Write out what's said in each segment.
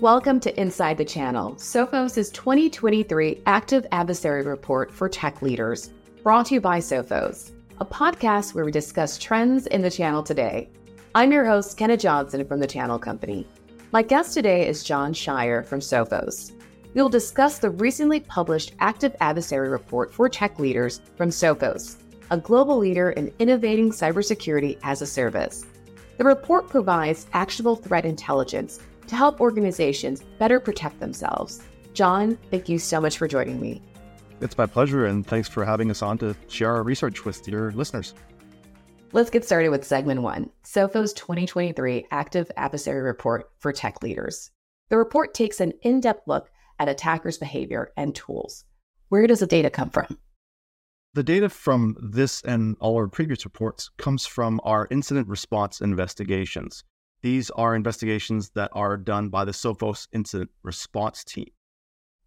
Welcome to Inside the Channel, Sophos' 2023 Active Adversary Report for Tech Leaders, brought to you by Sophos, a podcast where we discuss trends in the channel today. I'm your host, Kenna Johnson from the Channel Company. My guest today is John Shier from Sophos. We will discuss the recently published Active Adversary Report for Tech Leaders from Sophos, a global leader in innovating cybersecurity as a service. The report provides actionable threat intelligence to help organizations better protect themselves. John, thank you so much for joining me. It's my pleasure, and thanks for having us on to share our research with your listeners. Let's get started with segment one Sophos 2023 Active Adversary Report for Tech Leaders. The report takes an in depth look at attackers' behavior and tools. Where does the data come from? The data from this and all our previous reports comes from our incident response investigations. These are investigations that are done by the Sophos Incident Response Team.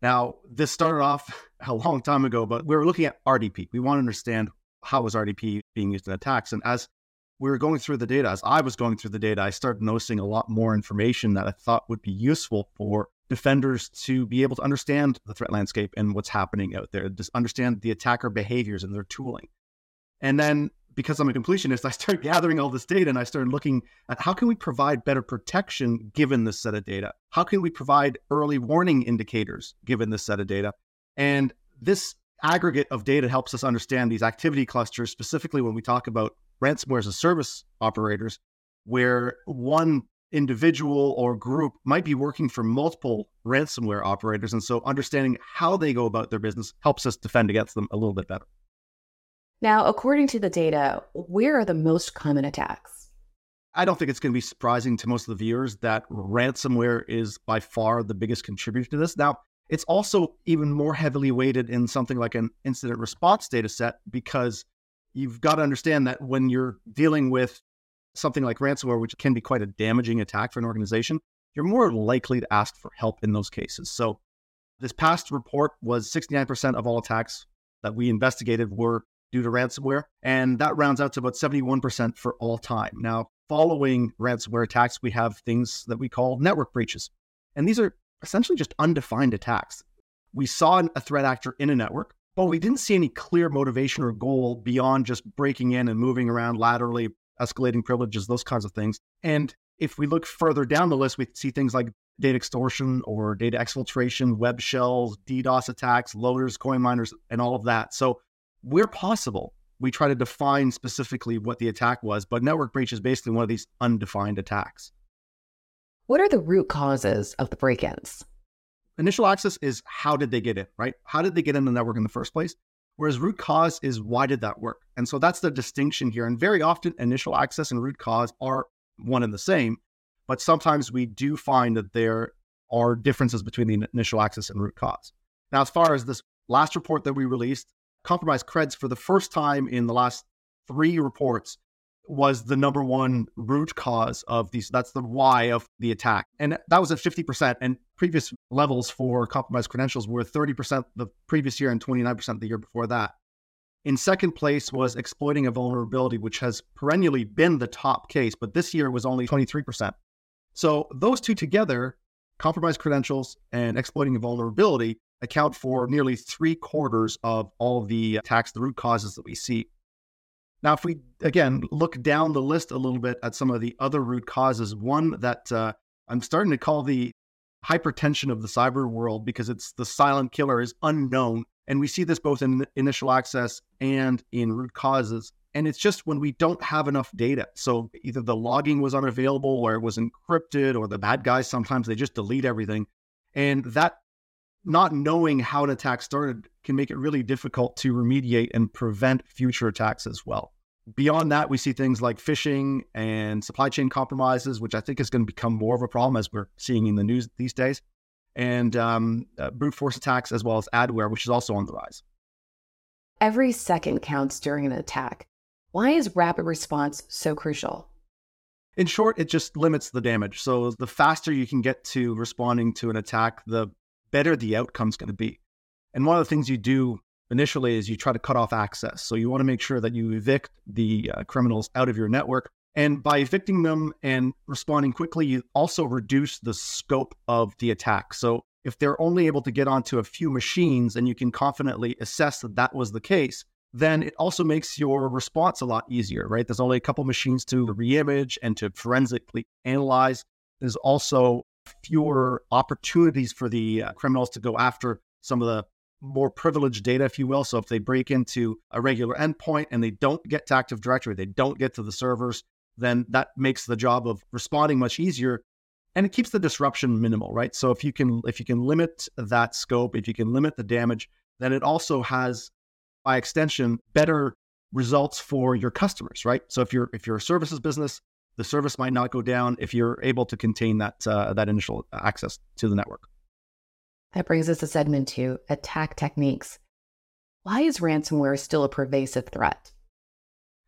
Now, this started off a long time ago, but we were looking at RDP. We want to understand how was RDP being used in attacks. And as we were going through the data, as I was going through the data, I started noticing a lot more information that I thought would be useful for defenders to be able to understand the threat landscape and what's happening out there, just understand the attacker behaviors and their tooling. And then because I'm a completionist, I started gathering all this data and I started looking at how can we provide better protection given this set of data? How can we provide early warning indicators given this set of data? And this aggregate of data helps us understand these activity clusters, specifically when we talk about ransomware as a service operators, where one individual or group might be working for multiple ransomware operators. And so understanding how they go about their business helps us defend against them a little bit better. Now, according to the data, where are the most common attacks? I don't think it's going to be surprising to most of the viewers that ransomware is by far the biggest contributor to this. Now, it's also even more heavily weighted in something like an incident response data set because you've got to understand that when you're dealing with something like ransomware, which can be quite a damaging attack for an organization, you're more likely to ask for help in those cases. So, this past report was 69% of all attacks that we investigated were due to ransomware, and that rounds out to about 71% for all time. Now, following ransomware attacks, we have things that we call network breaches. And these are essentially just undefined attacks. We saw a threat actor in a network, but we didn't see any clear motivation or goal beyond just breaking in and moving around laterally, escalating privileges, those kinds of things. And if we look further down the list, we see things like data extortion or data exfiltration, web shells, DDoS attacks, loaders, coin miners, and all of that. So, where possible, we try to define specifically what the attack was, but network breach is basically one of these undefined attacks. What are the root causes of the break ins? Initial access is how did they get in, right? How did they get in the network in the first place? Whereas root cause is why did that work? And so that's the distinction here. And very often, initial access and root cause are one and the same, but sometimes we do find that there are differences between the initial access and root cause. Now, as far as this last report that we released, compromised creds for the first time in the last three reports was the number one root cause of these. That's the why of the attack. And that was at 50%. And previous levels for compromised credentials were 30% the previous year and 29% the year before that. In second place was exploiting a vulnerability, which has perennially been the top case, but this year was only 23%. So those two together, compromised credentials and exploiting a vulnerability, account for nearly three quarters of all the attacks, the root causes that we see. Now, if we again look down the list a little bit at some of the other root causes, one that uh, I'm starting to call the hypertension of the cyber world because it's the silent killer is unknown. And we see this both in initial access and in root causes. And it's just when we don't have enough data. So either the logging was unavailable or it was encrypted, or the bad guys sometimes they just delete everything. And that not knowing how an attack started can make it really difficult to remediate and prevent future attacks as well. Beyond that, we see things like phishing and supply chain compromises, which I think is going to become more of a problem as we're seeing in the news these days, and um, uh, brute force attacks, as well as adware, which is also on the rise. Every second counts during an attack. Why is rapid response so crucial? In short, it just limits the damage. So the faster you can get to responding to an attack, the better the outcome's going to be. And one of the things you do initially is you try to cut off access. So you want to make sure that you evict the uh, criminals out of your network And by evicting them and responding quickly, you also reduce the scope of the attack. So if they're only able to get onto a few machines and you can confidently assess that that was the case, then it also makes your response a lot easier, right? There's only a couple machines to reimage and to forensically analyze. There's also fewer opportunities for the uh, criminals to go after some of the more privileged data, if you will. So if they break into a regular endpoint and they don't get to Active Directory, they don't get to the servers, then that makes the job of responding much easier and it keeps the disruption minimal, right? So if you can if you can limit that scope, if you can limit the damage, then it also has by extension better results for your customers, right? So if you're if you're a services business, the service might not go down if you're able to contain that uh, that initial access to the network. That brings us to segment two: attack techniques. Why is ransomware still a pervasive threat?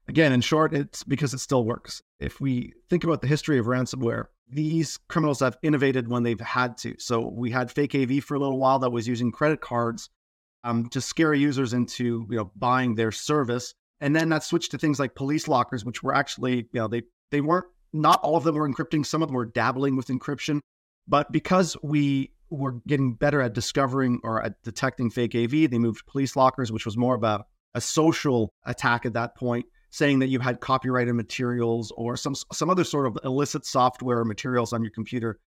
Again, in short, it's because it still works. If we think about the history of ransomware, these criminals have innovated when they've had to. So we had fake AV for a little while that was using credit cards um, to scare users into you know buying their service, and then that switched to things like police lockers, which were actually you know they they weren't not all of them were encrypting. Some of them were dabbling with encryption, but because we were getting better at discovering or at detecting fake AV, they moved police lockers, which was more of a, a social attack at that point saying that you had copyrighted materials or some some other sort of illicit software or materials on your computer.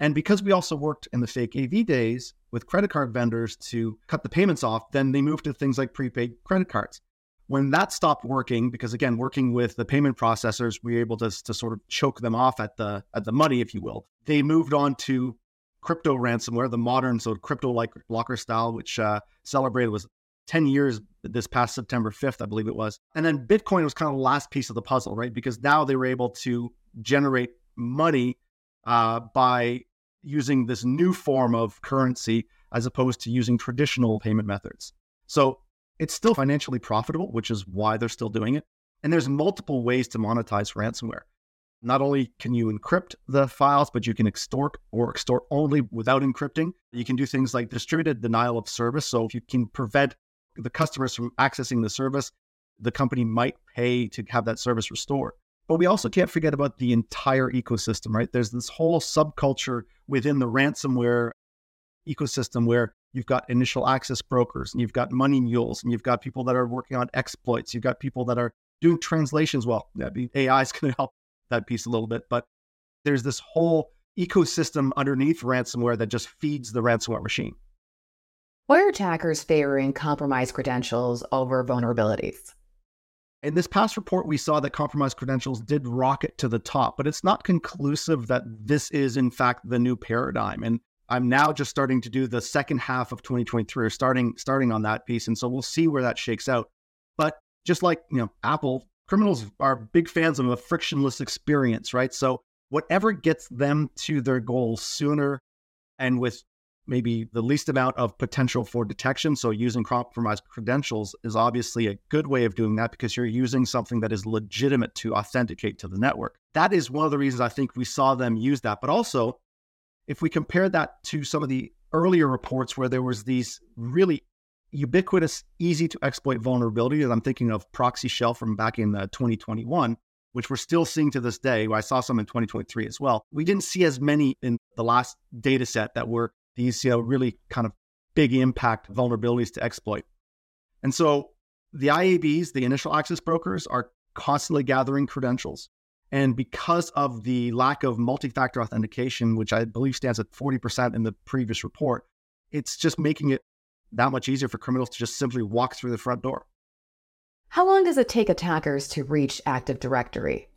And because we also worked in the fake AV days with credit card vendors to cut the payments off, then they moved to things like prepaid credit cards. When that stopped working, because again, working with the payment processors, we were able to, to sort of choke them off at the at the money, if you will. They moved on to crypto ransomware, the modern sort of crypto like locker style, which uh, celebrated was 10 years this past September 5th, I believe it was. And then Bitcoin was kind of the last piece of the puzzle, right? Because now they were able to generate money uh, by using this new form of currency as opposed to using traditional payment methods. So it's still financially profitable, which is why they're still doing it. And there's multiple ways to monetize ransomware. Not only can you encrypt the files, but you can extort or extort only without encrypting. You can do things like distributed denial of service. So if you can prevent the customers from accessing the service, the company might pay to have that service restored. But we also can't forget about the entire ecosystem, right? There's this whole subculture within the ransomware ecosystem where you've got initial access brokers and you've got money mules and you've got people that are working on exploits. You've got people that are doing translations. Well, AI is going to help that piece a little bit, but there's this whole ecosystem underneath ransomware that just feeds the ransomware machine. Why are attackers favoring compromised credentials over vulnerabilities? In this past report, we saw that compromised credentials did rocket to the top, but it's not conclusive that this is, in fact, the new paradigm. And I'm now just starting to do the second half of 2023, or starting starting on that piece, and so we'll see where that shakes out. But just like you know, Apple criminals are big fans of a frictionless experience, right? So whatever gets them to their goal sooner and with maybe the least amount of potential for detection. So using compromised credentials is obviously a good way of doing that because you're using something that is legitimate to authenticate to the network. That is one of the reasons I think we saw them use that. But also, if we compare that to some of the earlier reports where there was these really ubiquitous, easy to exploit vulnerabilities, I'm thinking of ProxyShell from back in uh, 2021, which we're still seeing to this day. I saw some in 2023 as well. We didn't see as many in the last data set that were these you know really kind of big impact vulnerabilities to exploit. And so the IABs, the initial access brokers, are constantly gathering credentials. And because of the lack of multi factor authentication, which I believe stands at 40% in the previous report, it's just making it that much easier for criminals to just simply walk through the front door. How long does it take attackers to reach Active Directory?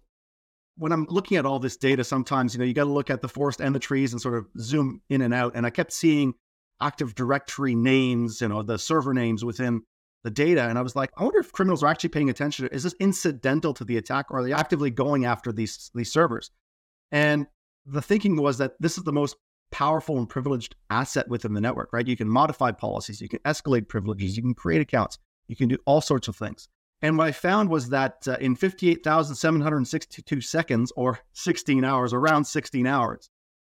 when I'm looking at all this data, sometimes, you know, you got to look at the forest and the trees and sort of zoom in and out. And I kept seeing Active Directory names, you know, the server names within the data. And I was like, I wonder if criminals are actually paying attention. Is this incidental to the attack or are they actively going after these, these servers? And the thinking was that this is the most powerful and privileged asset within the network, right? You can modify policies, you can escalate privileges, you can create accounts, you can do all sorts of things. And what I found was that uh, in 58,762 seconds, or 16 hours, around 16 hours,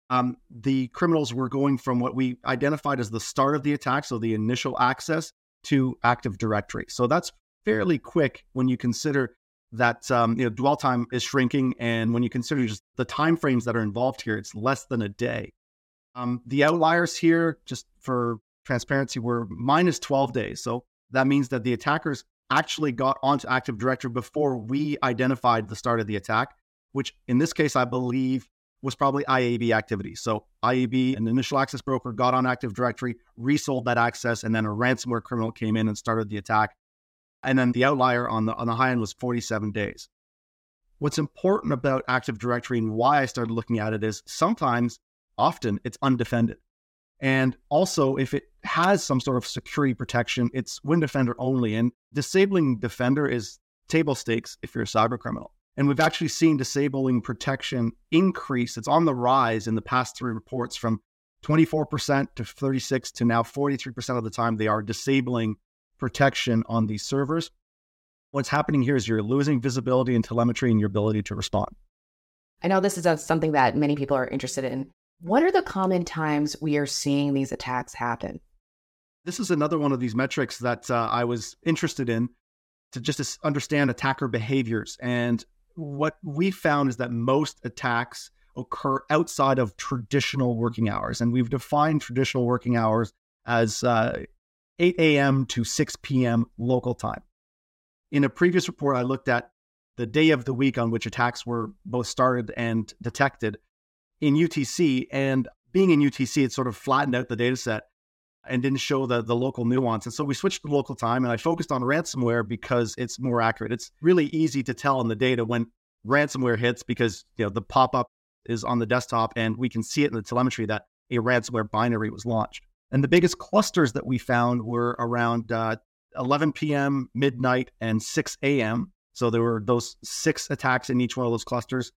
um, the criminals were going from what we identified as the start of the attack, so the initial access, to Active Directory. So that's fairly quick when you consider that um, you know dwell time is shrinking, and when you consider just the time frames that are involved here, it's less than a day. Um, the outliers here, just for transparency, were minus 12 days. So that means that the attackers actually got onto Active Directory before we identified the start of the attack, which in this case, I believe was probably IAB activity. So IAB, an initial access broker, got on Active Directory, resold that access, and then a ransomware criminal came in and started the attack. And then the outlier on the on the high end was 47 days. What's important about Active Directory and why I started looking at it is sometimes, often, it's undefended. And also, if it has some sort of security protection, it's Win Defender only. And disabling Defender is table stakes if you're a cyber criminal. And we've actually seen disabling protection increase. It's on the rise in the past three reports from 24% to 36 to now 43% of the time they are disabling protection on these servers. What's happening here is you're losing visibility and telemetry and your ability to respond. I know this is a, something that many people are interested in. What are the common times we are seeing these attacks happen? This is another one of these metrics that uh, I was interested in to just understand attacker behaviors. And what we found is that most attacks occur outside of traditional working hours. And we've defined traditional working hours as uh, 8 a.m. to 6 p.m. local time. In a previous report, I looked at the day of the week on which attacks were both started and detected in UTC. And being in UTC, it sort of flattened out the data set and didn't show the, the local nuance. And so we switched to local time and I focused on ransomware because it's more accurate. It's really easy to tell in the data when ransomware hits because you know the pop-up is on the desktop and we can see it in the telemetry that a ransomware binary was launched. And the biggest clusters that we found were around uh, 11 p.m., midnight, and 6 a.m. So there were those six attacks in each one of those clusters,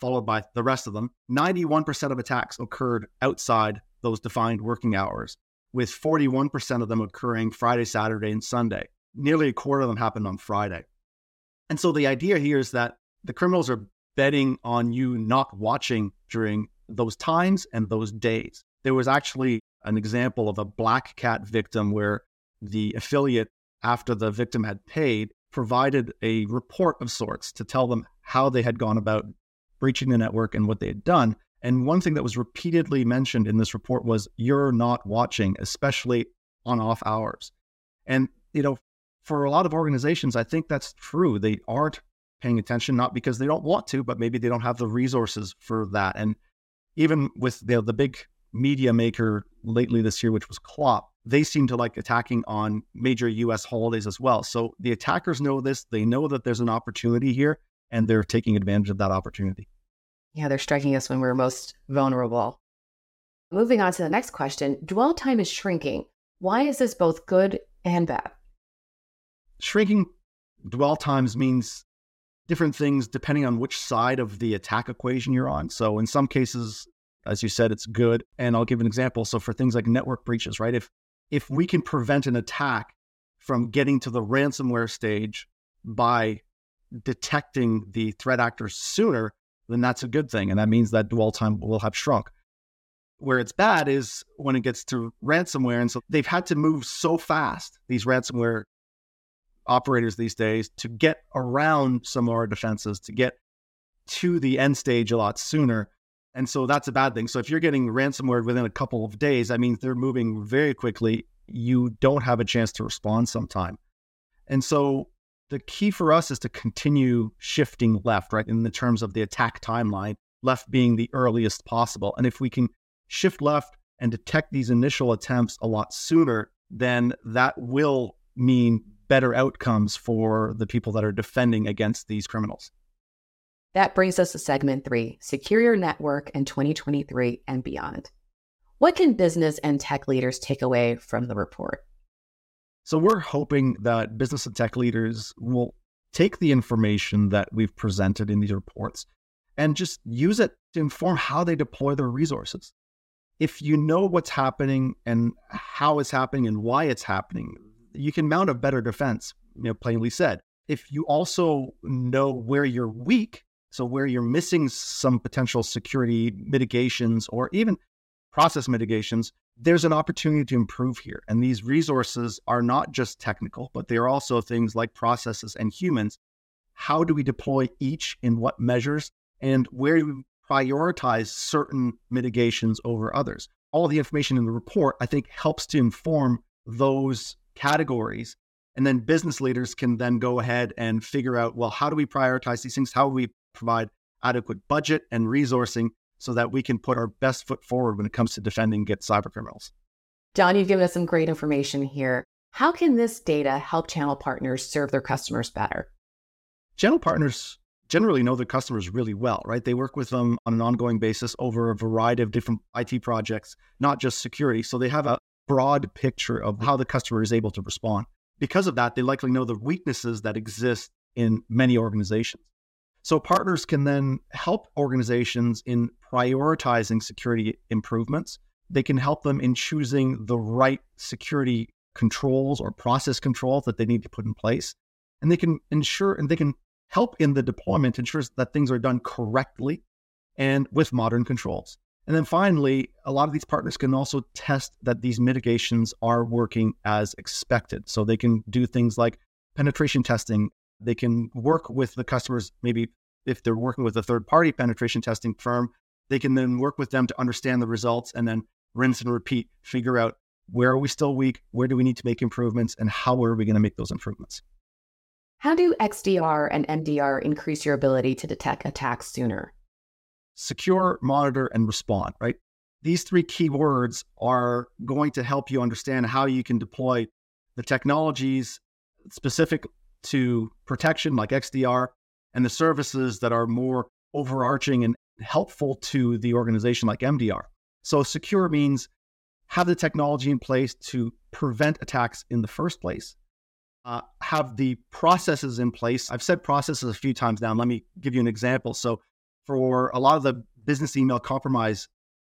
followed by the rest of them. 91% of attacks occurred outside those defined working hours, with 41% of them occurring Friday, Saturday, and Sunday. Nearly a quarter of them happened on Friday. And so the idea here is that the criminals are betting on you not watching during those times and those days. There was actually an example of a BlackCat victim where the affiliate, after the victim had paid, provided a report of sorts to tell them how they had gone about breaching the network and what they had done. And one thing that was repeatedly mentioned in this report was you're not watching, especially on off hours. And, you know, for a lot of organizations, I think that's true. They aren't paying attention, not because they don't want to, but maybe they don't have the resources for that. And even with the, the big media maker lately this year, which was Clop, they seem to like attacking on major US holidays as well. So the attackers know this. They know that there's an opportunity here and they're taking advantage of that opportunity. Yeah, they're striking us when we're most vulnerable. Moving on to the next question dwell time is shrinking. Why is this both good and bad? Shrinking dwell times means different things depending on which side of the attack equation you're on. So in some cases, as you said, it's good. And I'll give an example. So for things like network breaches, right? If if we can prevent an attack from getting to the ransomware stage by detecting the threat actors sooner, then that's a good thing. And that means that dwell time will have shrunk. Where it's bad is when it gets to ransomware. And so they've had to move so fast, these ransomware operators these days, to get around some of our defenses, to get to the end stage a lot sooner and so that's a bad thing. So if you're getting ransomware within a couple of days, I mean, they're moving very quickly. You don't have a chance to respond sometime. And so the key for us is to continue shifting left, right, in the terms of the attack timeline, left being the earliest possible. And if we can shift left and detect these initial attempts a lot sooner, then that will mean better outcomes for the people that are defending against these criminals. That brings us to segment three secure your network in 2023 and beyond. What can business and tech leaders take away from the report? So, we're hoping that business and tech leaders will take the information that we've presented in these reports and just use it to inform how they deploy their resources. If you know what's happening and how it's happening and why it's happening, you can mount a better defense, you know, plainly said. If you also know where you're weak so, where you're missing some potential security mitigations or even process mitigations, there's an opportunity to improve here. And these resources are not just technical, but they are also things like processes and humans. how do we deploy each in what measures and where do we prioritize certain mitigations over others. All the information in the report, I think, helps to inform those categories. And then business leaders can then go ahead and figure out, well, how do we prioritize these things? How do we provide adequate budget and resourcing so that we can put our best foot forward when it comes to defending against cyber criminals? John, you've given us some great information here. How can this data help channel partners serve their customers better? Channel partners generally know their customers really well, right? They work with them on an ongoing basis over a variety of different IT projects, not just security. So they have a broad picture of how the customer is able to respond. Because of that, they likely know the weaknesses that exist in many organizations. So partners can then help organizations in prioritizing security improvements. They can help them in choosing the right security controls or process controls that they need to put in place. And they can ensure and they can help in the deployment ensures that things are done correctly and with modern controls. And then finally, a lot of these partners can also test that these mitigations are working as expected. So they can do things like penetration testing. They can work with the customers, maybe if they're working with a third party penetration testing firm, they can then work with them to understand the results and then rinse and repeat, figure out where are we still weak, where do we need to make improvements, and how are we going to make those improvements. How do XDR and MDR increase your ability to detect attacks sooner? Secure, monitor, and respond, right? These three keywords are going to help you understand how you can deploy the technologies specific to protection, like XDR, and the services that are more overarching and helpful to the organization, like MDR. So, secure means have the technology in place to prevent attacks in the first place uh, have the processes in place. I've said processes a few times now. Let me give you an example. So, for a lot of the business email compromise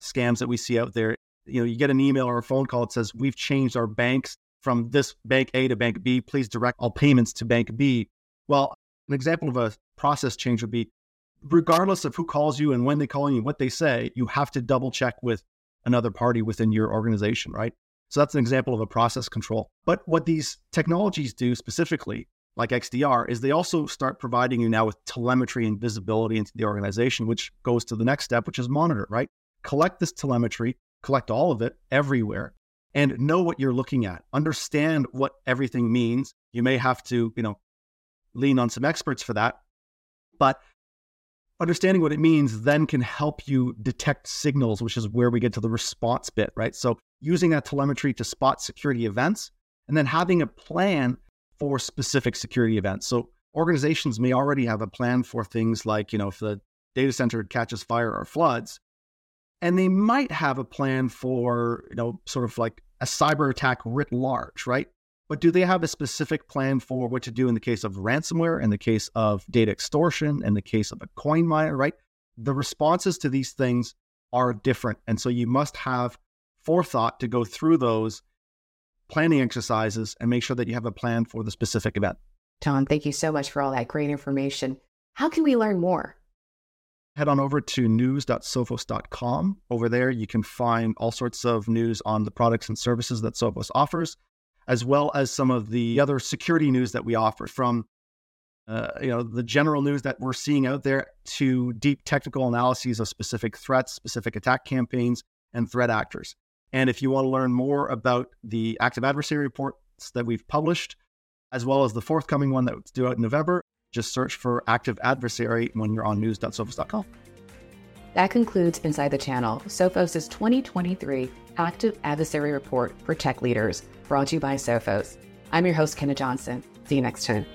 scams that we see out there, you know, you get an email or a phone call that says, "We've changed our banks from this bank A to bank B. Please direct all payments to bank B." Well, an example of a process change would be, regardless of who calls you and when they call you and what they say, you have to double check with another party within your organization, right? So that's an example of a process control. But what these technologies do specifically, like XDR, is they also start providing you now with telemetry and visibility into the organization, which goes to the next step, which is monitor, right? Collect this telemetry, collect all of it everywhere, and know what you're looking at. Understand what everything means. You may have to, you know, lean on some experts for that. But understanding what it means then can help you detect signals, which is where we get to the response bit, right? So using that telemetry to spot security events and then having a plan for specific security events. So organizations may already have a plan for things like, you know, if the data center catches fire or floods, and they might have a plan for, you know, sort of like a cyber attack writ large, right? But do they have a specific plan for what to do in the case of ransomware, in the case of data extortion, in the case of a coin miner, right? The responses to these things are different. And so you must have forethought to go through those planning exercises and make sure that you have a plan for the specific event. tom thank you so much for all that great information. How can we learn more? Head on over to news.sophos.com. Over there, you can find all sorts of news on the products and services that Sophos offers as well as some of the other security news that we offer from uh, you know the general news that we're seeing out there to deep technical analyses of specific threats specific attack campaigns and threat actors and if you want to learn more about the active adversary reports that we've published as well as the forthcoming one that's due out in november just search for active adversary when you're on news.sophos.com that concludes inside the channel sophos' 2023 active adversary report for tech leaders brought to you by Sophos. I'm your host, Kenna Johnson. See you next time.